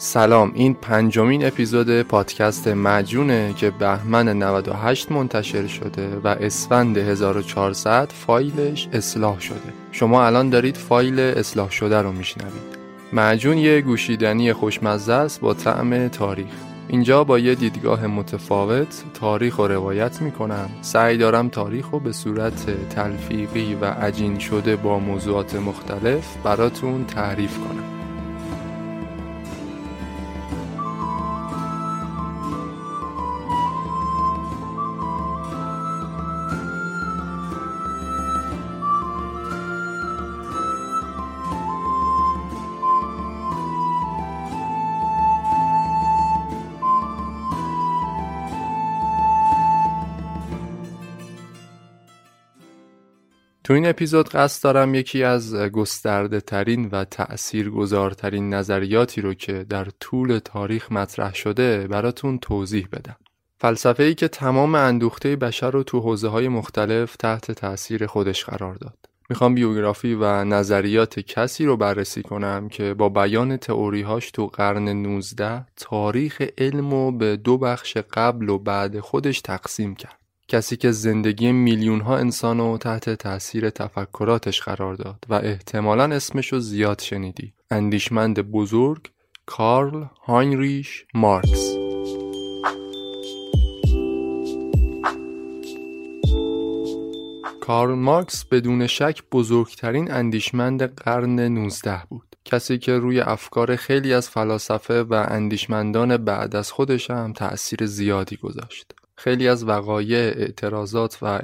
سلام این پنجمین اپیزود پادکست مجونه که بهمن 98 منتشر شده و اسفند 1400 فایلش اصلاح شده. شما الان دارید فایل اصلاح شده رو میشنوید. معجون یه گوشیدنی خوشمزه است با طعم تاریخ. اینجا با یه دیدگاه متفاوت تاریخ رو روایت می‌کنم. سعی دارم تاریخ رو به صورت تلفیقی و عجین شده با موضوعات مختلف براتون تعریف کنم. تو این اپیزود قصد دارم یکی از گسترده ترین و تأثیر گذارترین نظریاتی رو که در طول تاریخ مطرح شده براتون توضیح بدم. فلسفه ای که تمام اندوخته بشر رو تو حوزه های مختلف تحت تأثیر خودش قرار داد. می‌خوام بیوگرافی و نظریات کسی رو بررسی کنم که با بیان تئوریهاش تو قرن 19 تاریخ علم رو به دو بخش قبل و بعد خودش تقسیم کرد. کسی که زندگی میلیون ها انسان رو تحت تاثیر تفکراتش قرار داد و احتمالا اسمش رو زیاد شنیدی. اندیشمند بزرگ کارل هاینریش مارکس. کارل مارکس بدون شک بزرگترین اندیشمند قرن 19 بود. کسی که روی افکار خیلی از فلاسفه و اندیشمندان بعد از خودش هم تأثیر زیادی گذاشت. خیلی از وقایع اعتراضات و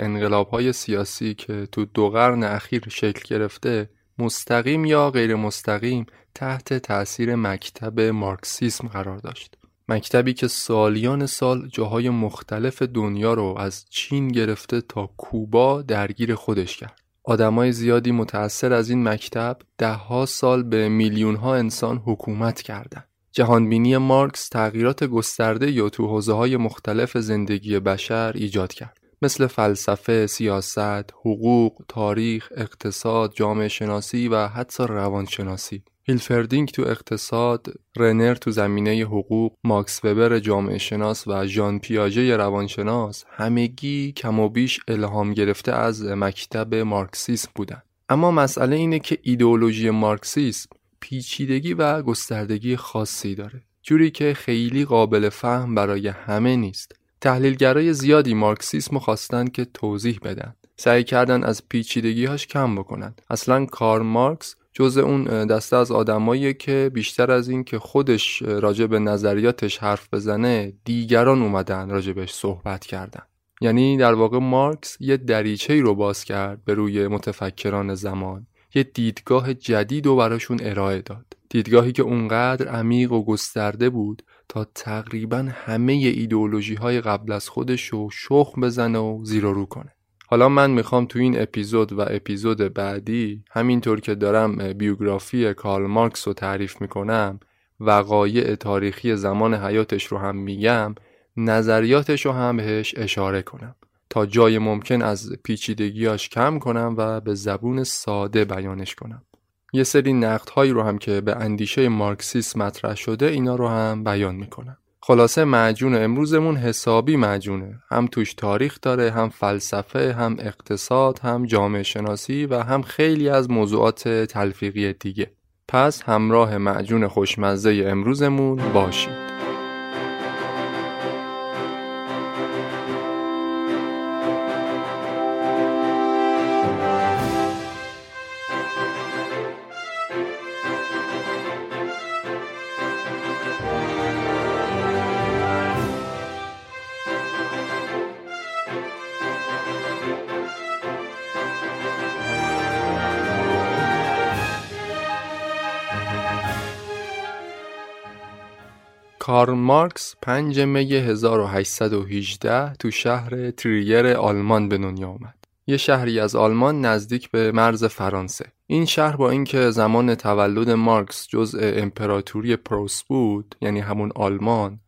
های سیاسی که تو دو قرن اخیر شکل گرفته مستقیم یا غیر مستقیم تحت تأثیر مکتب مارکسیسم قرار داشت. مکتبی که سالیان سال جاهای مختلف دنیا رو از چین گرفته تا کوبا درگیر خودش کرد. آدمای زیادی متأثر از این مکتب دهها سال به میلیون ها انسان حکومت کردند. جهانبینی مارکس تغییرات گسترده یا تو حوزه های مختلف زندگی بشر ایجاد کرد مثل فلسفه، سیاست، حقوق، تاریخ، اقتصاد، جامعه شناسی و حتی روانشناسی. هیلفردینگ تو اقتصاد، رنر تو زمینه حقوق، ماکس وبر جامعه شناس و ژان پیاژه روانشناس همگی کم و بیش الهام گرفته از مکتب مارکسیسم بودند. اما مسئله اینه که ایدئولوژی مارکسیسم پیچیدگی و گستردگی خاصی داره. جوری که خیلی قابل فهم برای همه نیست. تحلیلگرای زیادی مارکسیسم خواستن که توضیح بدن. سعی کردن از پیچیدگیهاش کم بکنن. اصلا کار مارکس جز اون دسته از آدمایی که بیشتر از این که خودش راجع به نظریاتش حرف بزنه دیگران اومدن راجبش صحبت کردن. یعنی در واقع مارکس یه دریچه رو باز کرد به روی متفکران زمان. یه دیدگاه جدید رو براشون ارائه داد. دیدگاهی که اونقدر عمیق و گسترده بود تا تقریبا همه ایدئولوژی های قبل از خودش رو شخم بزنه و زیر رو کنه. حالا من می‌خوام تو این اپیزود و اپیزود بعدی همینطور که دارم بیوگرافی کارل مارکس رو تعریف می‌کنم وقایع تاریخی زمان حیاتش رو هم میگم نظریاتش رو هم بهش اشاره کنم. تا جای ممکن از پیچیدگیاش کم کنم و به زبون ساده بیانش کنم. یه سری نقد هایی رو هم که به اندیشه مارکسیسم مطرح شده اینا رو هم بیان می‌کنم. خلاصه معجون امروزمون حسابی معجونه. هم توش تاریخ داره هم فلسفه هم اقتصاد هم جامعه شناسی و هم خیلی از موضوعات تلفیقی دیگه. پس همراه معجون خوشمزه امروزمون باشید. کارل مارکس 5 می 1818 تو شهر تریر آلمان به دنیا آمد. یه شهری از آلمان نزدیک به مرز فرانسه. این شهر با اینکه زمان تولد مارکس جزء امپراتوری پروس بود، یعنی همون آلمان،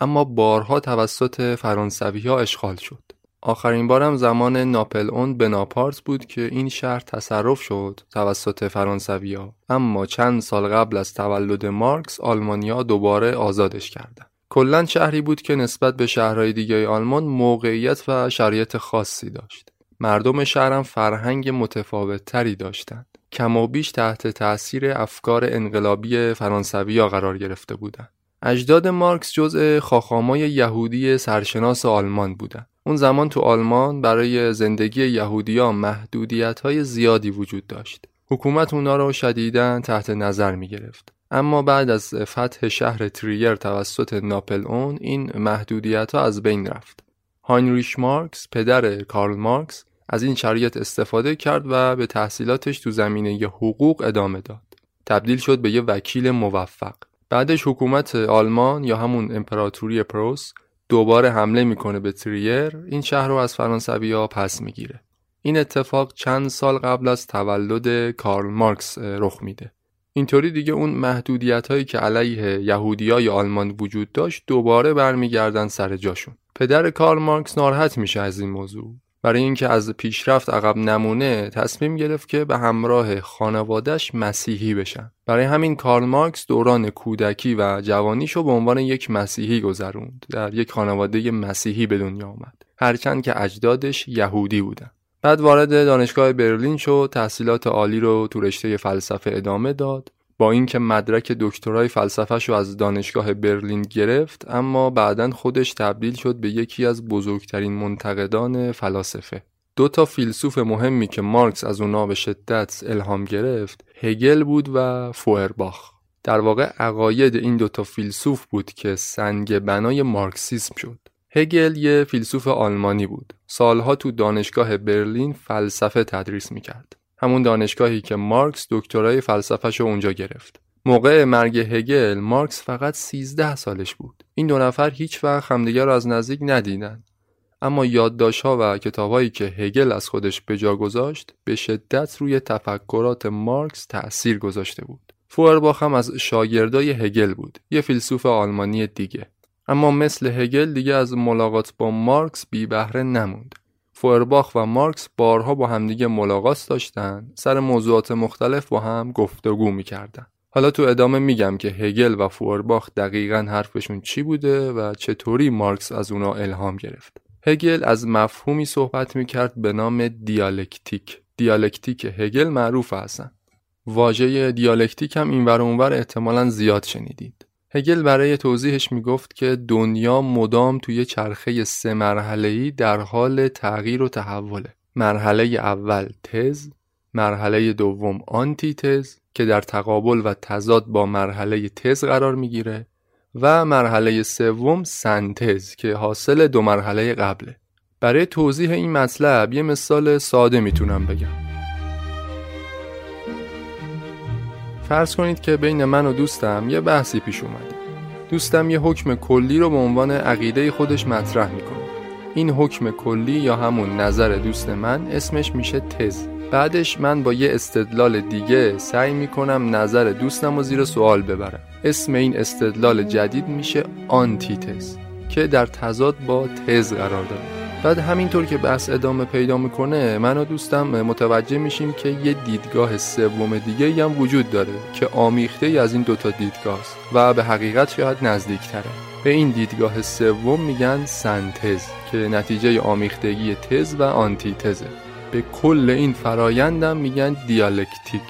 اما بارها توسط فرانسوی ها اشغال شد. آخرین بارم زمان ناپل اون بناپارت بود که این شهر تصرف شد توسط فرانسویا اما چند سال قبل از تولد مارکس آلمانیا دوباره آزادش کردند. کلا شهری بود که نسبت به شهرهای دیگه آلمان موقعیت و شرایط خاصی داشت. مردم شهرم فرهنگ متفاوت تری داشتند. کم و بیش تحت تأثیر افکار انقلابی فرانسویا قرار گرفته بودند. اجداد مارکس جزء خاخامای یهودی سرشناس آلمان بودند. اون زمان تو آلمان برای زندگی یهودیان محدودیت های زیادی وجود داشت. حکومت اونا رو شدیداً تحت نظر می گرفت. اما بعد از فتح شهر تریر توسط ناپل اون این محدودیت ها از بین رفت. هاینریش مارکس پدر کارل مارکس از این شرایط استفاده کرد و به تحصیلاتش تو زمینه حقوق ادامه داد. تبدیل شد به یه وکیل موفق. بعدش حکومت آلمان یا همون امپراتوری پروس دوباره حمله می‌کنه به تریر این شهر رو از فرانسوی ها پس می‌گیره. این اتفاق چند سال قبل از تولد کارل مارکس رخ میده. اینطوری دیگه اون محدودیت هایی که علیه یهودیای آلمان وجود داشت دوباره برمیگردن سر جاشون. پدر کارل مارکس ناراحت میشه از این موضوع. برای اینکه از پیشرفت عقب نمونه تصمیم گرفت که به همراه خانوادش مسیحی بشن. برای همین کارل مارکس دوران کودکی و جوانیشو به عنوان یک مسیحی گذروند. در یک خانواده مسیحی به دنیا آمد. هرچند که اجدادش یهودی بودن. بعد وارد دانشگاه برلین شد تحصیلات عالی رو تو رشته فلسفه ادامه داد. با اینکه مدرک دکترای فلسفهش رو از دانشگاه برلین گرفت اما بعدا خودش تبدیل شد به یکی از بزرگترین منتقدان فلاسفه. دو تا فیلسوف مهمی که مارکس از اونا به شدت الهام گرفت هگل بود و فوئرباخ. در واقع عقاید این دوتا فیلسوف بود که سنگ بنای مارکسیسم شد. هگل یه فیلسوف آلمانی بود. سالها تو دانشگاه برلین فلسفه تدریس می‌کرد. همون دانشگاهی که مارکس دکترای فلسفهش رو اونجا گرفت. موقع مرگ هگل مارکس فقط 13 سالش بود. این دو نفر هیچ وقت همدیگر رو از نزدیک ندیدن. اما یادداشت‌ها و کتابهایی که هگل از خودش به جا گذاشت به شدت روی تفکرات مارکس تأثیر گذاشته بود. فورباخ هم از شاگردای هگل بود یه فیلسوف آلمانی دیگه. اما مثل هگل دیگه از ملاقات با مارکس بی بهره نموند. فورباخ و مارکس بارها با همدیگه ملاقات داشتن سر موضوعات مختلف با هم گفتگو می‌کردن. حالا تو ادامه میگم که هگل و فورباخ دقیقا حرفشون چی بوده و چطوری مارکس از اونا الهام گرفت. هگل از مفهومی صحبت می‌کرد به نام دیالکتیک. دیالکتیک هگل معروف هستن. واژه دیالکتیک هم اینور اونور احتمالا زیاد شنیدید. هگل برای توضیحش می‌گفت که دنیا مدام توی چرخه سه مرحله‌ای در حال تغییر و تحوله. مرحله اول تز، مرحله دوم آنتی تز که در تقابل و تضاد با مرحله تز قرار می‌گیره و مرحله سوم سنتز که حاصل دو مرحله قبله. برای توضیح این مطلب یه مثال ساده می‌تونم بگم. فرض کنید که بین من و دوستم یه بحثی پیش اومده دوستم یه حکم کلی رو به عنوان عقیده خودش مطرح می‌کنه. این حکم کلی یا همون نظر دوست من اسمش میشه تز. بعدش من با یه استدلال دیگه سعی می‌کنم نظر دوستم رو زیر سوال ببرم. اسم این استدلال جدید میشه آنتیتز که در تضاد با تز قرار داره. بعد همینطور که بحث ادامه پیدا می‌کنه من و دوستم متوجه میشیم که یه دیدگاه سوم دیگه هم وجود داره که آمیخته ای از این دوتا دیدگاه است و به حقیقت شاید نزدیکتره. به این دیدگاه سوم میگن سنتز که نتیجه آمیختگی تز و آنتیتزه. به کل این فرایندم میگن دیالکتیک.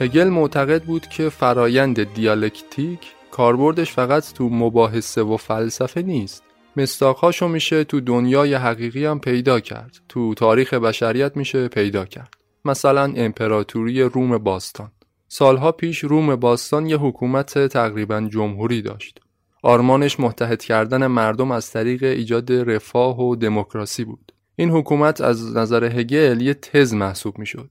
هگل معتقد بود که فرایند دیالکتیک کاربردش فقط تو مباحثه و فلسفه نیست. مستاقهاشو میشه تو دنیای حقیقی هم پیدا کرد. تو تاریخ بشریت میشه پیدا کرد. مثلا امپراتوری روم باستان. سالها پیش روم باستان یه حکومت تقریبا جمهوری داشت. آرمانش متحد کردن مردم از طریق ایجاد رفاه و دموکراسی بود. این حکومت از نظر هگل یه تز محسوب می‌شد.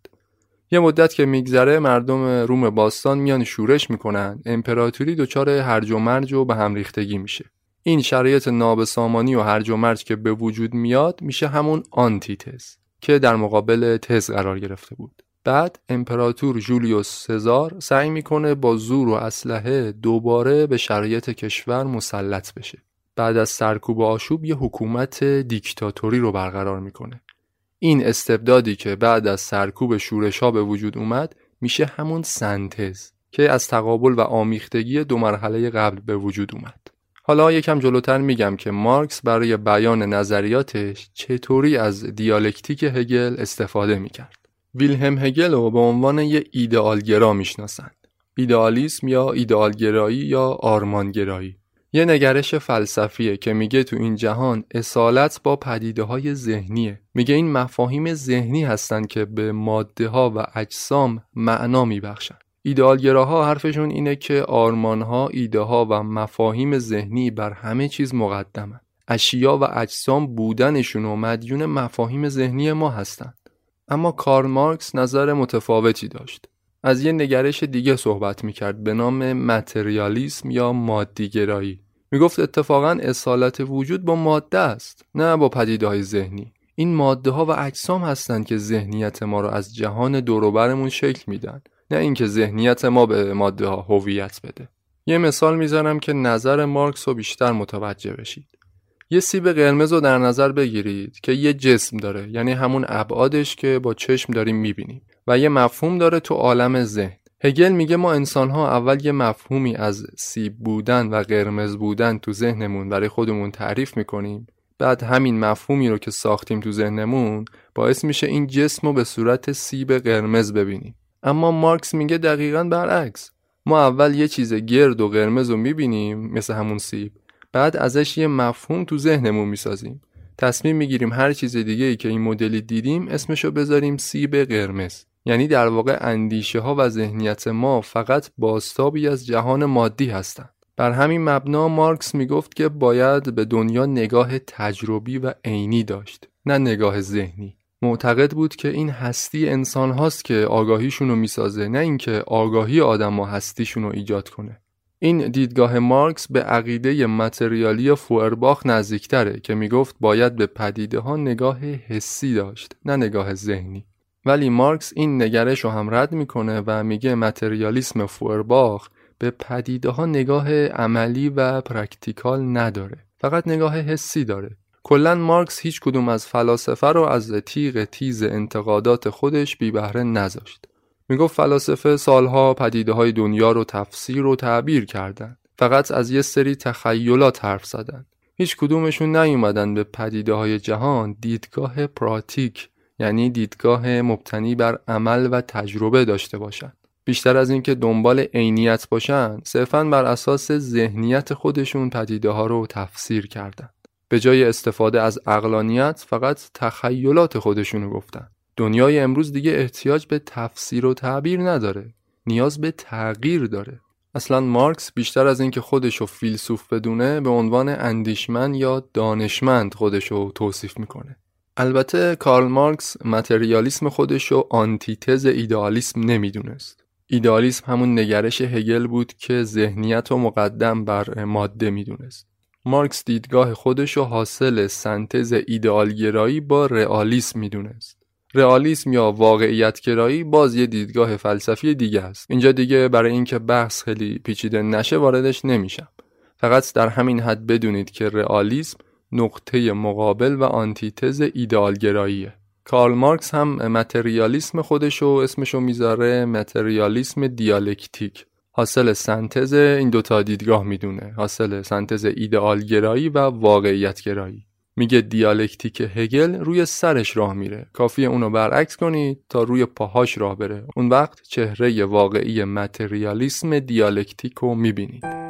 یه مدت که میگذره مردم روم باستان میان شورش می‌کنن. امپراتوری دچار هرج و مرج و به هم ریختگی میشه. این شرایط نابسامانی و هرج و مرج که به وجود میاد میشه همون آنتی تز که در مقابل تز قرار گرفته بود. بعد امپراتور جولیوس سزار سعی می‌کنه با زور و اسلحه دوباره به شرایط کشور مسلط بشه. بعد از سرکوب آشوب یه حکومت دیکتاتوری رو برقرار می‌کنه. این استبدادی که بعد از سرکوب شورش ها به وجود اومد میشه همون سنتز که از تقابل و آمیختگی دو مرحله قبل به وجود اومد. حالا یکم جلوتر میگم که مارکس برای بیان نظریاتش چطوری از دیالکتیک هگل استفاده می‌کرد. ویلهم هگل رو به عنوان یه ایدئالگرا می‌شناسند. ایدئالیسم یا ایدئالگرایی یا آرمانگرایی. یه نگرش فلسفیه که میگه تو این جهان اصالت با پدیده های ذهنیه. میگه این مفاهیم ذهنی هستن که به ماده ها و اجسام معنا میبخشن ایدئالگراها حرفشون اینه که آرمانها، ایده ها و مفاهیم ذهنی بر همه چیز مقدمن اشیا و اجسام بودنشون و مدیون مفاهیم ذهنی ما هستند. اما کارل مارکس نظر متفاوتی داشت. از یه نگرش دیگه صحبت می‌کرد به نام متریالیسم یا مادیگرایی. می‌گفت اتفاقا اصالت وجود با ماده است نه با پدیده های ذهنی. این ماده ها و اجسام هستند که ذهنیت ما رو از جهان دوروبرمون شکل میدن نه اینکه ذهنیت ما به ماده ها هویت بده. یه مثال می‌زنم که نظر مارکس رو بیشتر متوجه بشید. یه سیب قرمز رو در نظر بگیرید که یه جسم داره یعنی همون ابعادش که با چشم داریم می‌بینیم و یه مفهوم داره تو عالم ذهن هگل میگه ما انسان ها اول یه مفهومی از سیب بودن و قرمز بودن تو ذهنمون برای خودمون تعریف می‌کنیم بعد همین مفهومی رو که ساختیم تو ذهنمون باعث میشه این جسم رو به صورت سیب قرمز ببینیم اما مارکس میگه دقیقا برعکس. ما اول یه چیز گرد و قرمز رو می‌بینیم مثل همون سیب. بعد ازش یه مفهوم تو ذهنمون می‌سازیم. تصمیم می‌گیریم هر چیز دیگه ای که این مدلی دیدیم اسمشو بذاریم سیب قرمز. یعنی در واقع اندیشه ها و ذهنیت ما فقط باستابی از جهان مادی هستند بر همین مبنا مارکس می‌گفت که باید به دنیا نگاه تجربی و عینی داشت نه نگاه ذهنی. معتقد بود که این هستی انسان هاست که آگاهیشون رو می‌سازه نه اینکه آگاهی آدم و هستیشون رو ایجاد کنه. این دیدگاه مارکس به عقیده متریالی فورباخ نزدیکتره که می‌گفت باید به پدیده ها نگاه حسی داشت نه نگاه ذهنی. ولی مارکس این نگرش رو هم رد می‌کنه و میگه متریالیسم فورباخ به پدیده ها نگاه عملی و practical نداره فقط نگاه حسی داره. کلا مارکس هیچ کدوم از فلاسفه رو از تیغ تیز انتقادات خودش بی بهره نذاشت می‌گفت فلاسفه سالها پدیده های دنیا رو تفسیر و تعبیر کردند. فقط از یه سری تخیلات حرف زدن. هیچ کدومشون نیومدن به پدیده های جهان دیدگاه پراتیک یعنی دیدگاه مبتنی بر عمل و تجربه داشته باشند. بیشتر از اینکه دنبال عینیت باشن صرفا بر اساس ذهنیت خودشون پدیده ها رو تفسیر کردند. به جای استفاده از اقلانیت فقط تخیلات خودشونو گفتن. دنیای امروز دیگه احتیاج به تفسیر و تعبیر نداره نیاز به تغییر داره اصلا مارکس بیشتر از اینکه خودشو فیلسوف بدونه به عنوان اندیشمند یا دانشمند خودشو توصیف می‌کنه البته کارل مارکس متریالیسم خودشو آنتیتز ایدئالیسم نمی‌دونست ایدالیسم همون نگرش هگل بود که ذهنیت و مقدم بر ماده می‌دونست. مارکس دیدگاه خودش و حاصل سنتز ایدئالگرایی با رئالیسم می‌دونست. رئالیسم یا واقعیت گرایی باز یه دیدگاه فلسفی دیگه است. اینجا دیگه برای اینکه بحث خیلی پیچیده نشه واردش نمیشم. فقط در همین حد بدونید که رئالیسم نقطه مقابل و آنتیتز ایدئالگراییه. کارل مارکس هم متریالیسم خودشو اسمشو می‌ذاره متریالیسم دیالکتیک حاصل سنتز این دوتا دیدگاه می‌دونه. حاصل سنتز ایدئالگرایی و واقعیتگرایی میگه دیالکتیک هگل روی سرش راه میره. کافیه اونو برعکس کنید تا روی پاهاش راه بره. اون وقت چهره واقعی متریالیسم دیالکتیک رو می‌بینید.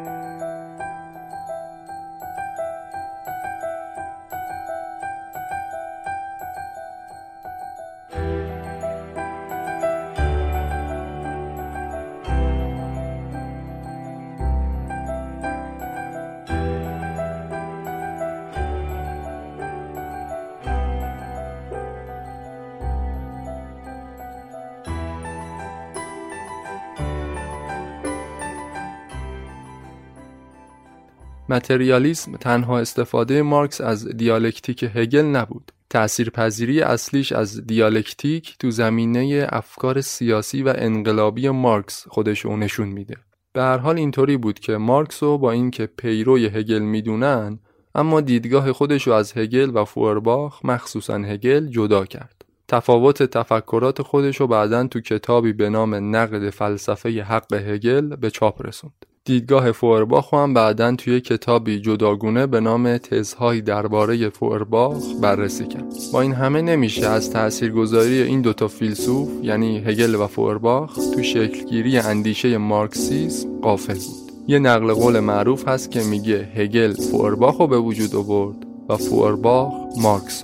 متریالیسم تنها استفاده مارکس از دیالکتیک هگل نبود. تأثیرپذیری اصلیش از دیالکتیک تو زمینه افکار سیاسی و انقلابی مارکس خودش نشون میده. به هر حال اینطوری بود که مارکس رو با اینکه پیروی هگل می‌دونن اما دیدگاه خودش رو از هگل و فورباخ مخصوصا هگل جدا کرد. تفاوت تفکرات خودش رو بعدا تو کتابی به نام نقد فلسفه حق هگل به چاپ رسوند. دیدگاه فورباخ هم بعدا توی کتابی جداگونه به نام تزهایی درباره فورباخ بررسی کرد. با این همه نمیشه از تاثیرگذاری این دوتا فیلسوف یعنی هگل و فورباخ تو شکلگیری اندیشه مارکسیسم قافل بود. یه نقل قول معروف هست که میگه هگل فورباخ رو به وجود آورد و فورباخ مارکس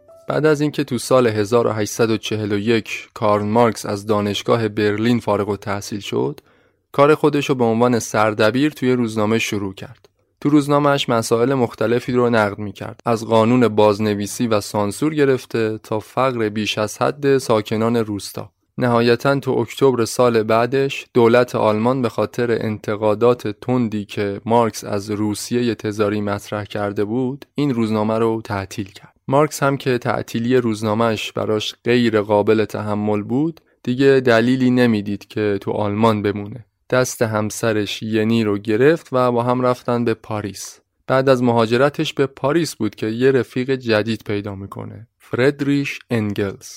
بعد از اینکه تو سال 1841 کارل مارکس از دانشگاه برلین فارغ و تحصیل شد، کار خودش رو به عنوان سردبیر توی روزنامه شروع کرد. تو روزنامهش مسائل مختلفی رو نقد می کرد. از قانون بازنویسی و سانسور گرفته تا فقر بیش از حد ساکنان روستا. نهایتا تو اکتبر سال بعدش دولت آلمان به خاطر انتقادات تندی که مارکس از روسیه تزاری مطرح کرده بود این روزنامه رو تعطیل کرد. مارکس هم که تعطیلی روزنامهش براش غیر قابل تحمل بود دیگه دلیلی نمی‌دید که تو آلمان بمونه. دست همسرش ینی رو گرفت و با هم رفتن به پاریس. بعد از مهاجرتش به پاریس بود که یه رفیق جدید پیدا می‌کنه فردریش انگلز.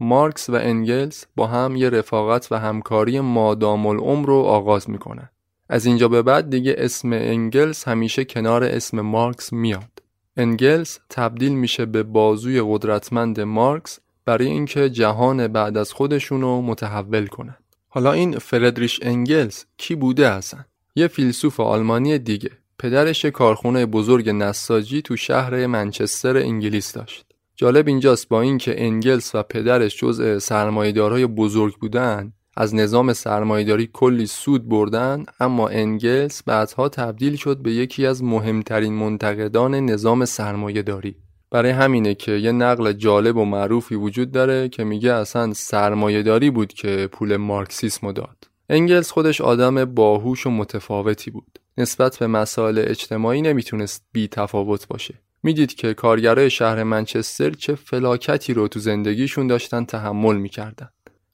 مارکس و انگلز با هم یه رفاقت و همکاری مادام العمر رو آغاز می‌کنن. از اینجا به بعد دیگه اسم انگلز همیشه کنار اسم مارکس میاد. انگلز تبدیل میشه به بازوی قدرتمند مارکس برای اینکه جهان بعد از خودشونو متحول کنن. حالا این فردریش انگلز کی بوده اصلا؟ یه فیلسوف آلمانی دیگه. پدرش کارخونه بزرگ نساجی تو شهر منچستر انگلیس داشت. جالب اینجاست با اینکه انگلس و پدرش جزء سرمایه‌دارهای بزرگ بودن از نظام سرمایهداری کلی سود بردن اما انگلس بعدها تبدیل شد به یکی از مهمترین منتقدان نظام سرمایهداری. برای همینه که یه نقل جالب و معروفی وجود داره که میگه اصلا سرمایهداری بود که پول مارکسیسم داد. انگلس خودش آدم باهوش و متفاوتی بود. نسبت به مسائل اجتماعی نمی‌تونست بی تفاوت باشه. می‌دید که کارگرای شهر منچستر چه فلاکتی رو تو زندگیشون داشتن تحمل می‌کردن.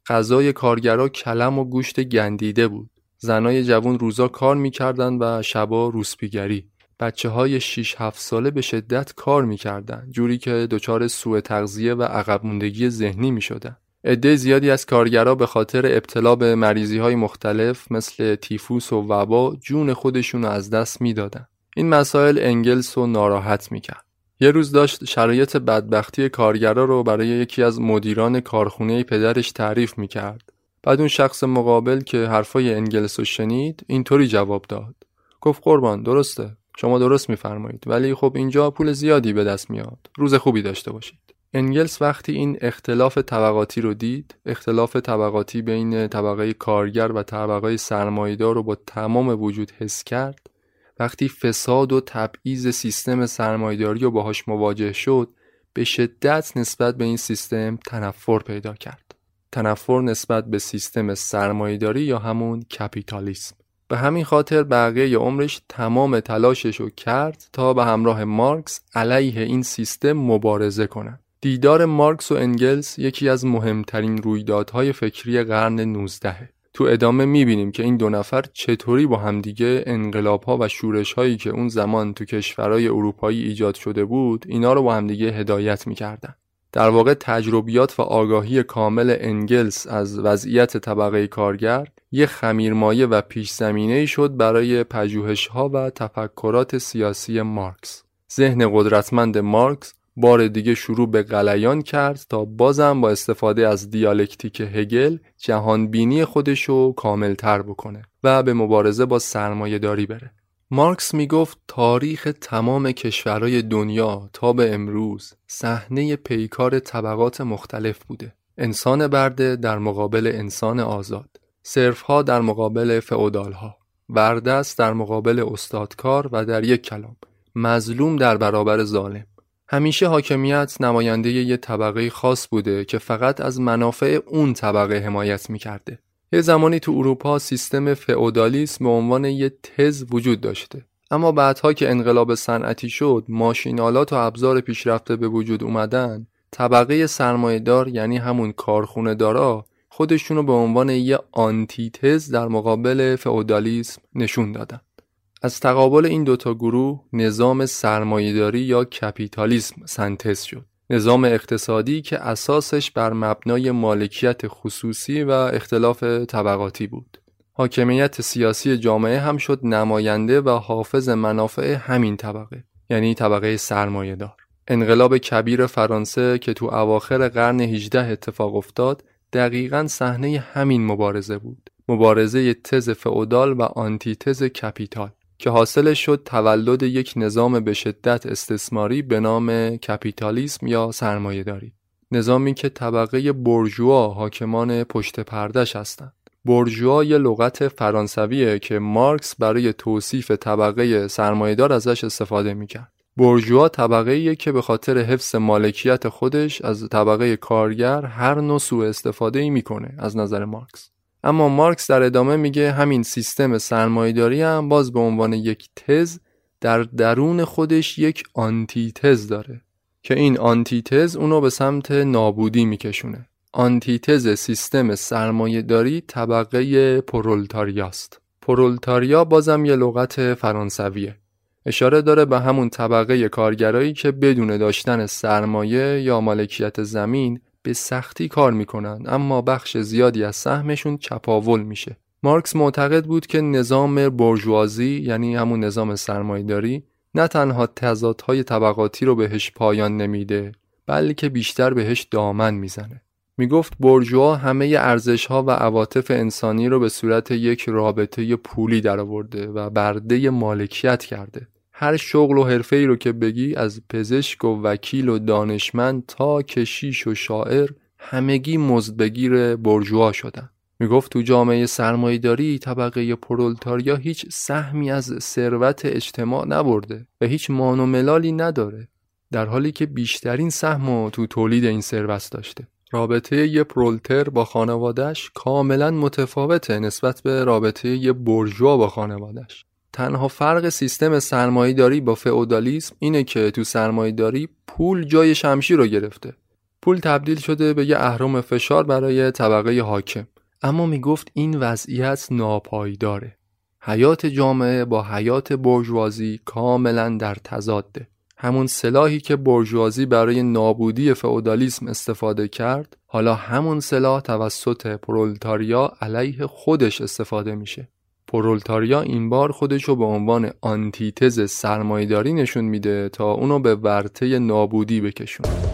غذای کارگرا کلم و گوشت گندیده بود. زنای جوان روزا کار می‌کردن و شبا روسپیگری. بچه های 6 7 ساله به شدت کار می‌کردن جوری که دچار سوء تغذیه و عقب موندگی ذهنی می‌شدن. عده زیادی از کارگرا به خاطر ابتلا به مریضی های مختلف مثل تیفوس و وبا جون خودشون از دست می‌دادن. این مسائل انگلس رو ناراحت می‌کرد. یه روز داشت شرایط بدبختی کارگرا رو برای یکی از مدیران کارخونه پدرش تعریف می‌کرد. بعد اون شخص مقابل که حرفای انگلس رو شنید اینطوری جواب داد. گفت قربان درسته شما درست میفرمایید ولی خب اینجا پول زیادی به دست میاد. روز خوبی داشته باشید. انگلس وقتی این اختلاف طبقاتی رو دید اختلاف طبقاتی بین طبقه کارگر و طبقه سرمایدار رو با تمام وجود حس کرد وقتی فساد و تبعیض سیستم سرمایداری رو باهاش مواجه شد به شدت نسبت به این سیستم تنفر پیدا کرد. تنفر نسبت به سیستم سرمایداری یا همون کپیتالیسم. به همین خاطر بقیه عمرش تمام تلاشش رو کرد تا به همراه مارکس علیه این سیستم مبارزه کنند. دیدار مارکس و انگلس یکی از مهمترین رویدادهای فکری قرن 19 تو ادامه می‌بینیم که این دو نفر چطوری با همدیگه انقلاب ها و شورش هایی که اون زمان تو کشورهای اروپایی ایجاد شده بود اینا رو با همدیگه هدایت می‌کردن. در واقع تجربیات و آگاهی کامل انگلس از وضعیت طبقه کارگر یه خمیرمایه و پیش زمینه شد برای پژوهش ها و تفکرات سیاسی مارکس. ذهن قدرتمند مارکس بار دیگه شروع به غلیان کرد تا بازم با استفاده از دیالکتیک هگل جهانبینی خودشو کاملتر بکنه و به مبارزه با سرمایه داری بره. مارکس می‌گفت تاریخ تمام کشورهای دنیا تا به امروز صحنه پیکار طبقات مختلف بوده. انسان برده در مقابل انسان آزاد. صرفها در مقابل فعودالها. وردست در مقابل استادکار و در یک کلام مظلوم در برابر ظالم. همیشه حاکمیت نماینده یه طبقه خاص بوده که فقط از منافع اون طبقه حمایت می‌کرده. یه زمانی تو اروپا سیستم فئودالیسم به عنوان یه تز وجود داشته. اما بعدها که انقلاب صنعتی شد، ماشینالات و ابزار پیشرفته به وجود اومدن، طبقه سرمایهدار یعنی همون کارخونه دارا خودشونو به عنوان یه آنتیتز در مقابل فئودالیسم نشون دادن. از تقابل این دوتا گروه نظام سرمایهداری یا کپیتالیسم سنتز شد. نظام اقتصادی که اساسش بر مبنای مالکیت خصوصی و اختلاف طبقاتی بود. حاکمیت سیاسی جامعه هم شد نماینده و حافظ منافع همین طبقه یعنی طبقه سرمایهدار. انقلاب کبیر فرانسه که تو اواخر قرن 18 اتفاق افتاد دقیقا صحنه همین مبارزه بود. مبارزه تز فئودال و آنتیتز کپیتال. که حاصلش شد تولد یک نظام به شدت استثماری به نام کپیتالیسم یا سرمایهداری. نظامی که طبقه برجوا حاکمان پشت پردش هستند. بورژوا یه لغت فرانسویه که مارکس برای توصیف طبقه سرمایهدار ازش استفاده می‌کرد. بورژوا طبقه که به خاطر حفظ مالکیت خودش از طبقه کارگر هر نوع سوء استفاده ای می‌کنه از نظر مارکس. اما مارکس در ادامه میگه همین سیستم سرمایداری هم باز به عنوان یک تز در درون خودش یک آنتیتز داره که این آنتیتز اونو به سمت نابودی میکشونه. آنتیتز سیستم سرمایهداری طبقه پرولتاریاست. پرولتاریا بازم یه لغت فرانسویه. اشاره داره به همون طبقه کارگرایی که بدون داشتن سرمایه یا مالکیت زمین به سختی کار می‌کنن اما بخش زیادی از سهمشون چپاول میشه. مارکس معتقد بود که نظام برجوازی یعنی همون نظام سرمایداری نه تنها تضادهای طبقاتی رو بهش پایان نمیده بلکه بیشتر بهش دامن می‌زنه. می‌گفت برجوا همه ارزش ها و عواطف انسانی رو به صورت یک رابطه پولی درآورده و برده مالکیت کرده. هر شغل و حرفه ای رو که بگی از پزشک و وکیل و دانشمند تا کشیش و شاعر همگی مزدبگیر برجوا شدن. می‌گفت تو جامعه سرمایهداری طبقه پرولتاریا هیچ سهمی از ثروت اجتماع نبرده و هیچ مان و ملالی نداره در حالی که بیشترین سهم تو تولید این ثروت داشته. رابطه یه پرولتر با خانوادهش کاملا متفاوته نسبت به رابطه یه برجوا با خانوادهش تنها فرق سیستم سرمایهداری با فئودالیسم اینه که تو سرمایهداری پول جای شمشیر رو گرفته. پول تبدیل شده به یه اهرم فشار برای طبقه حاکم. اما می‌گفت این وضعیت ناپایداره. حیات جامعه با حیات برجوازی کاملا در تضاده. همون سلاحی که برجوازی برای نابودی فئودالیسم استفاده کرد حالا همون سلاح توسط پرولتاریا علیه خودش استفاده میشه. پرولتاریا این بار خودش رو به عنوان آنتیتز سرمایداری نشون میده تا اونو به ورطه نابودی بکشونه.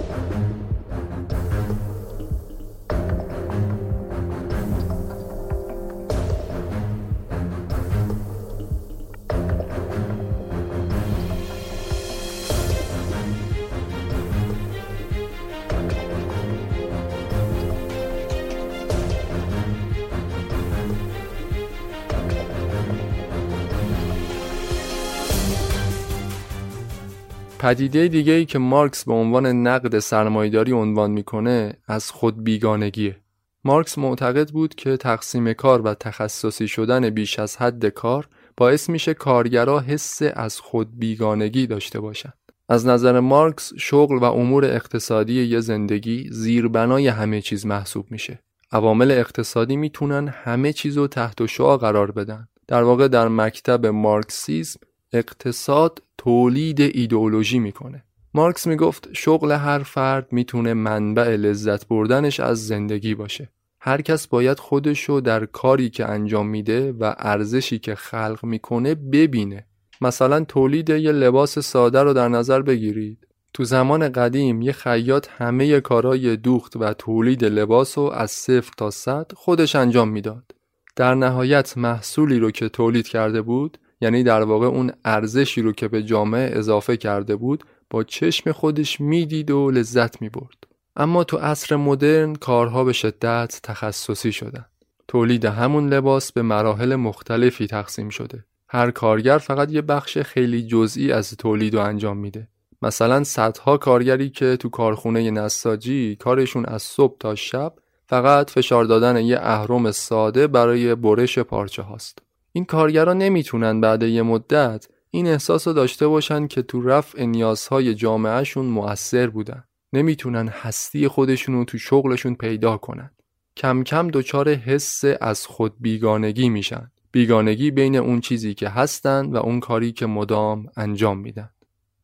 پدیده دیگه ای که مارکس به عنوان نقد سرمایداری عنوان می‌کنه از خود بیگانگیه. مارکس معتقد بود که تقسیم کار و تخصصی شدن بیش از حد کار باعث میشه کارگرا حس از خود بیگانگی داشته باشند. از نظر مارکس شغل و امور اقتصادی یه زندگی زیربنای همه چیز محسوب میشه. عوامل اقتصادی می‌تونن همه چیز رو تحت شعا قرار بدن. در واقع در مکتب مارکسیسم اقتصاد تولید ایدئولوژی می‌کنه. مارکس می‌گفت شغل هر فرد می‌تونه منبع لذت بردنش از زندگی باشه. هر کس باید خودشو در کاری که انجام میده و ارزشی که خلق می‌کنه ببینه. مثلا تولید یه لباس ساده رو در نظر بگیرید. تو زمان قدیم یه خیاط همه کارای دوخت و تولید لباس رو از صفر تا صد خودش انجام می‌داد. در نهایت محصولی رو که تولید کرده بود یعنی در واقع اون ارزشی رو که به جامعه اضافه کرده بود با چشم خودش می‌دید و لذت می‌برد. اما تو عصر مدرن کارها به شدت تخصصی شدن. تولید همون لباس به مراحل مختلفی تقسیم شده. هر کارگر فقط یه بخش خیلی جزئی از تولید رو انجام میده. مثلا صدها کارگری که تو کارخونه نساجی کارشون از صبح تا شب فقط فشار دادن یه اهرم ساده برای برش پارچه هاست این کارگران نمی‌تونن بعد یه مدت این احساس رو داشته باشن که تو رفع نیازهای جامعهشون مؤثر بودن. نمی‌تونن هستی خودشون رو تو شغلشون پیدا کنن. کم کم دچار حس از خود بیگانگی میشن. بیگانگی بین اون چیزی که هستن و اون کاری که مدام انجام میدن.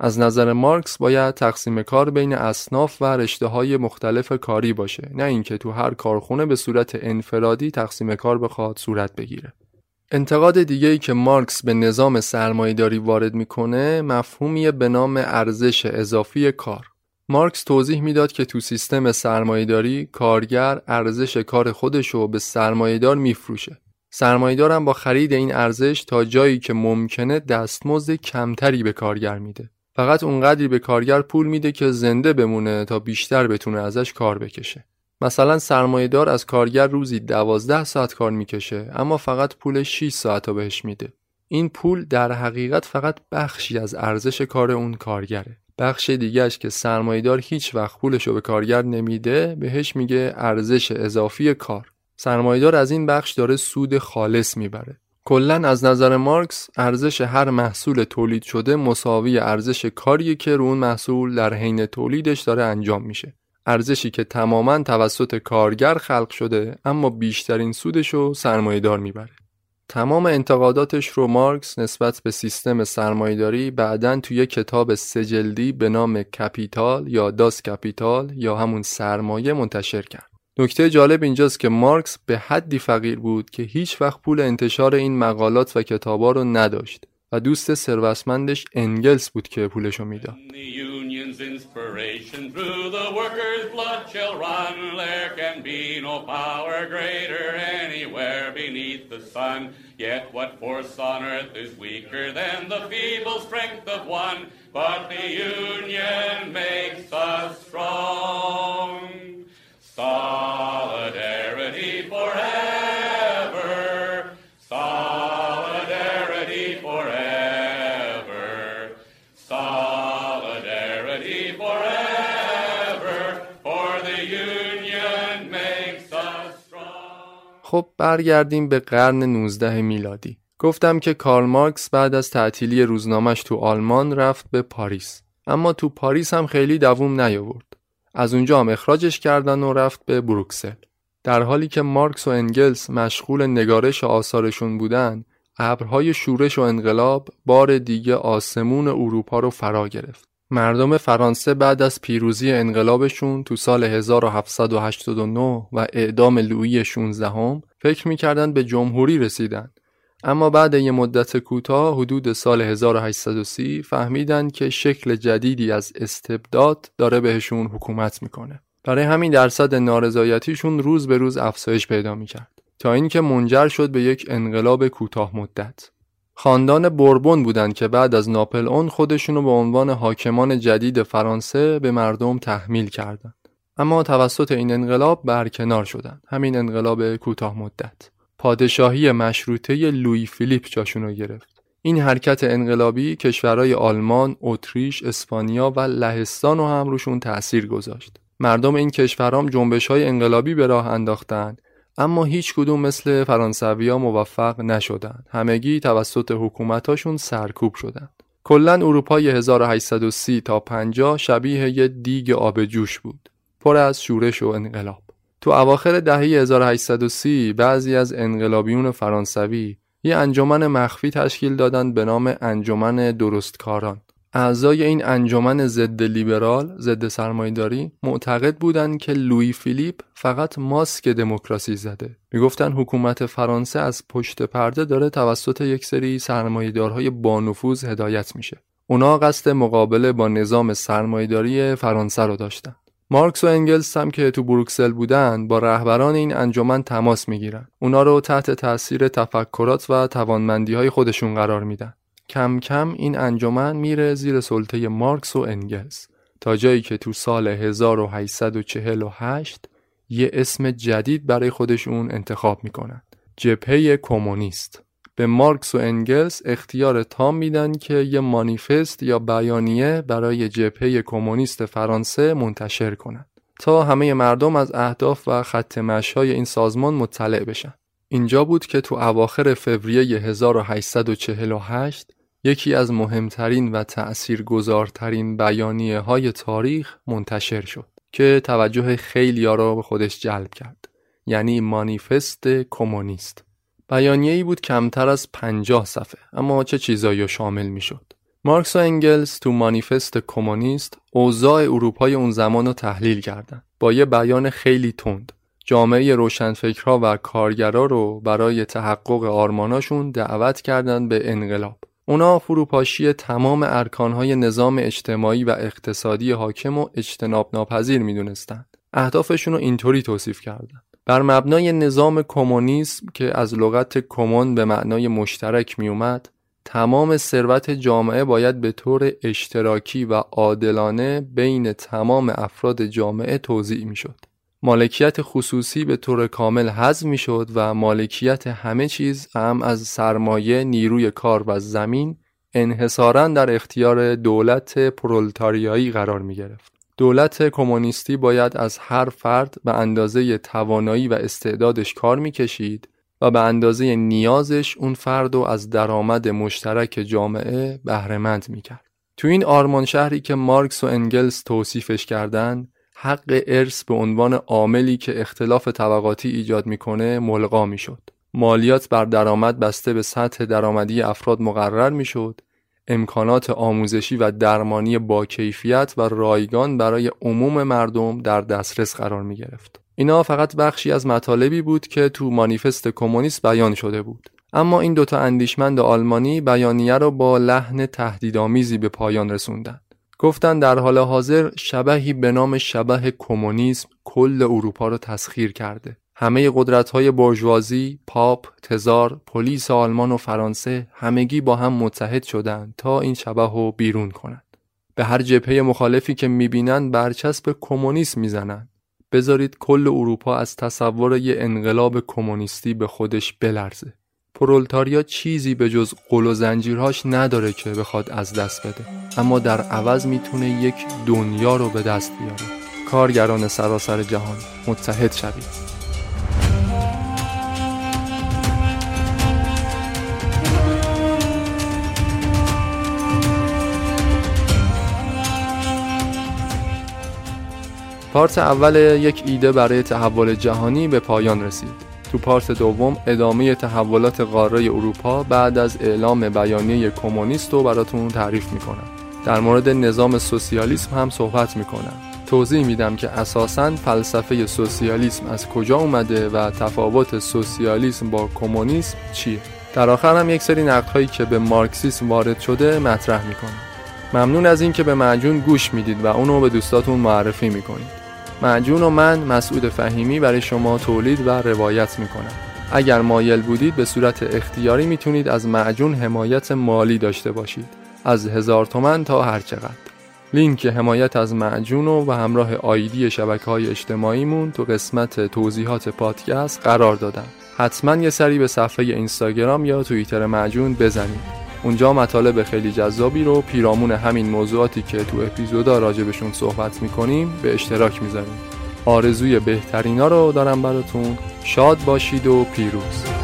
از نظر مارکس باید تقسیم کار بین اصناف و رشته های مختلف کاری باشه نه اینکه تو هر کارخونه به صورت انفرادی تقسیم کار بخواد صورت بگیره انتقاد دیگه ای که مارکس به نظام سرمایهداری وارد می‌کنه مفهومی به نام ارزش اضافی کار. مارکس توضیح می‌داد که تو سیستم سرمایهداری کارگر ارزش کار خودش رو به سرمایهدار میفروشه. سرمایهدار هم با خرید این ارزش تا جایی که ممکنه دستمزد کمتری به کارگر میده. فقط اونقدری به کارگر پول میده که زنده بمونه تا بیشتر بتونه ازش کار بکشه. مثلا سرمایهدار از کارگر روزی دوازده ساعت کار می‌کشه اما فقط پول 6 ساعت رو بهش میده. این پول در حقیقت فقط بخشی از ارزش کار اون کارگره. بخش دیگهش که سرمایهدار هیچ وقت پولش رو به کارگر نمیده بهش میگه ارزش اضافی کار. سرمایهدار از این بخش داره سود خالص می‌بره. کلا از نظر مارکس ارزش هر محصول تولید شده مساوی ارزش کاریه که رو اون محصول در حین تولیدش داره انجام میشه. ارزشی که تماما توسط کارگر خلق شده اما بیشترین سودش رو سرمایهدار می‌بره تمام انتقاداتش رو مارکس نسبت به سیستم سرمایهداری بعدا توی کتاب سه جلدی به نام Capital یا Das Kapital یا همون سرمایه منتشر کرد. نکته جالب اینجاست که مارکس به حدی فقیر بود که هیچ وقت پول انتشار این مقالات و کتابا رو نداشت و دوست ثروتمندش انگلز بود که پولشو می‌داد. Inspiration through the workers' blood shall run. There can be no power greater anywhere beneath the sun. Yet what force on earth is weaker than the feeble strength of one? But the union makes us strong. Solidarity forever. خب برگردیم به قرن 19 میلادی. گفتم که کارل مارکس بعد از تعطیلی روزنامهش تو آلمان رفت به پاریس. اما تو پاریس هم خیلی دووم نیاورد. از اونجا هم اخراجش کردن و رفت به بروکسل. در حالی که مارکس و انگلس مشغول نگارش آثارشون بودن، ابرهای شورش و انقلاب بار دیگه آسمون اروپا رو فرا گرفت. مردم فرانسه بعد از پیروزی انقلابشون تو سال 1789 و اعدام لویی 16 هم فکر می‌کردن به جمهوری رسیدن اما بعد یه مدت کوتاه حدود سال 1830 فهمیدن که شکل جدیدی از استبداد داره بهشون حکومت می‌کنه. برای همین درصد نارضایتیشون روز به روز افزایش پیدا می‌کرد تا اینکه منجر شد به یک انقلاب کوتاه مدت. خاندان بربون بودند که بعد از ناپل اون خودشونو به عنوان حاکمان جدید فرانسه به مردم تحمیل کردند. اما توسط این انقلاب برکنار شدند. همین انقلاب کوتاه مدت. پادشاهی مشروطه لوی فیلیپ جاشون گرفت. این حرکت انقلابی کشورهای آلمان، اتریش، اسپانیا و لهستان رو هم روشون تأثیر گذاشت. مردم این کشورام جنبش های انقلابی به راه انداختند اما هیچ کدوم مثل فرانسوی موفق نشدند. همگی توسط حکومتاشون سرکوب شدند. کلا اروپای 1830 تا 50 شبیه یه دیگ آب جوش بود. پر از شورش و انقلاب. تو اواخر دهه 1830 بعضی از انقلابیون فرانسوی یه انجمن مخفی تشکیل دادند به نام انجمن درستکاران. اعضای این انجمن ضد لیبرال، ضد سرمایداری معتقد بودند که لوی فیلیپ فقط ماسک دموکراسی زده. می‌گفتن حکومت فرانسه از پشت پرده داره توسط یک سری سرمایدارهای بانفوذ هدایت میشه. اونا قصد مقابله با نظام سرمایداری فرانسه رو داشتن. مارکس و انگلس هم که تو بروکسل بودن با رهبران این انجمن تماس می‌گیرن. اونا رو تحت تاثیر تفکرات و توانمندی های خودشون قرار میدن. کم کم این انجمن میره زیر سلطه مارکس و انگلس تا جایی که تو سال 1848 یه اسم جدید برای خودشون انتخاب می‌کنن. جبهه کمونیست. به مارکس و انگلس اختیار تام میدن که یه مانیفست یا بیانیه برای جبهه کمونیست فرانسه منتشر کنند تا همه مردم از اهداف و خط مشای این سازمان مطلع بشن. اینجا بود که تو اواخر فوریه 1848 یکی از مهمترین و تأثیرگذارترین بیانیه های تاریخ منتشر شد که توجه خیلی را به خودش جلب کرد یعنی مانیفست کمونیست. بیانیه ای بود کمتر از پنجاه صفحه اما چه چیزایی شامل می شد مارکس و انگلس تو مانیفست کمونیست اوضاع اروپای اون زمان رو تحلیل کردند با یه بیان خیلی تند. جامعه روشنفکرها و کارگرا رو برای تحقق آرماناشون دعوت کردند به انقلاب. اونا فروپاشی تمام ارکانهای نظام اجتماعی و اقتصادی حاکم و اجتناب ناپذیر می‌دونستند. اهدافشون رو اینطوری توصیف کردند. بر مبنای نظام کمونیسم که از لغت کمون به معنای مشترک میومد تمام ثروت جامعه باید به طور اشتراکی و عادلانه بین تمام افراد جامعه توزیع می‌شد. مالکیت خصوصی به طور کامل حذف می‌شد و مالکیت همه چیز هم از سرمایه نیروی کار و زمین انحصارا در اختیار دولت پرولتاریایی قرار می گرفت. دولت کمونیستی باید از هر فرد به اندازه توانایی و استعدادش کار می‌کشید و به اندازه نیازش اون فرد رو از درآمد مشترک جامعه بهرهمند می‌کرد. تو این آرمان شهری که مارکس و انگلس توصیفش کردند حق ارث به عنوان عاملی که اختلاف طبقاتی ایجاد می‌کنه ملغا می‌شد. مالیات بر درآمد بسته به سطح درآمدی افراد مقرر می‌شد. امکانات آموزشی و درمانی با کیفیت و رایگان برای عموم مردم در دسترس قرار می گرفت. اینا فقط بخشی از مطالبی بود که تو مانیفست کمونیست بیان شده بود. اما این دوتا اندیشمند آلمانی بیانیه را با لحن تهدیدآمیزی به پایان رسوندند. گفتن در حال حاضر شبهی به نام شبه کمونیسم کل اروپا رو تسخیر کرده همه قدرت های برجوازی، پاپ، تزار، پلیس آلمان و فرانسه همگی با هم متحد شدند تا این شبه رو بیرون کنند. به هر جبهه مخالفی که می‌بینند برچسب کمونیسم می‌زنند. بذارید کل اروپا از تصور یه انقلاب کمونیستی به خودش بلرزه. پرولتاریا چیزی به جز قل و زنجیرهاش نداره که بخواد از دست بده. اما در عوض می‌تونه یک دنیا رو به دست بیاره. کارگران سراسر جهان متحد شوید. پارت اول یک ایده برای تحول جهانی به پایان رسید. تو پارت دوم ادامه تحولات قاره اروپا بعد از اعلام بیانیه کمونیست رو براتون تعریف می‌کنم. در مورد نظام سوسیالیسم هم صحبت می‌کنم. توضیح میدم که اساسا فلسفه سوسیالیسم از کجا اومده و تفاوت سوسیالیسم با کمونیسم چیه. در آخر هم یک سری نقدهایی که به مارکسیسم وارد شده مطرح می‌کنم. ممنون از اینکه به معجون گوش می‌دید و اونو به دوستاتون معرفی می‌کنید. معجون و من مسعود فهیمی برای شما تولید و روایت می‌کنم. اگر مایل بودید به صورت اختیاری می‌تونید از معجون حمایت مالی داشته باشید. از هزار تومن تا هر چقدر. لینک حمایت از معجون و همراه آیدی شبکه های اجتماعیمون تو قسمت توضیحات پادکست قرار دادم. حتما یه سری به صفحه اینستاگرام یا توییتر معجون بزنید. اونجا مطالب خیلی جذابی رو پیرامون همین موضوعاتی که تو اپیزودا راجبشون صحبت می‌کنیم به اشتراک می‌ذاریم. آرزوی بهترینا رو دارم براتون. شاد باشید و پیروز.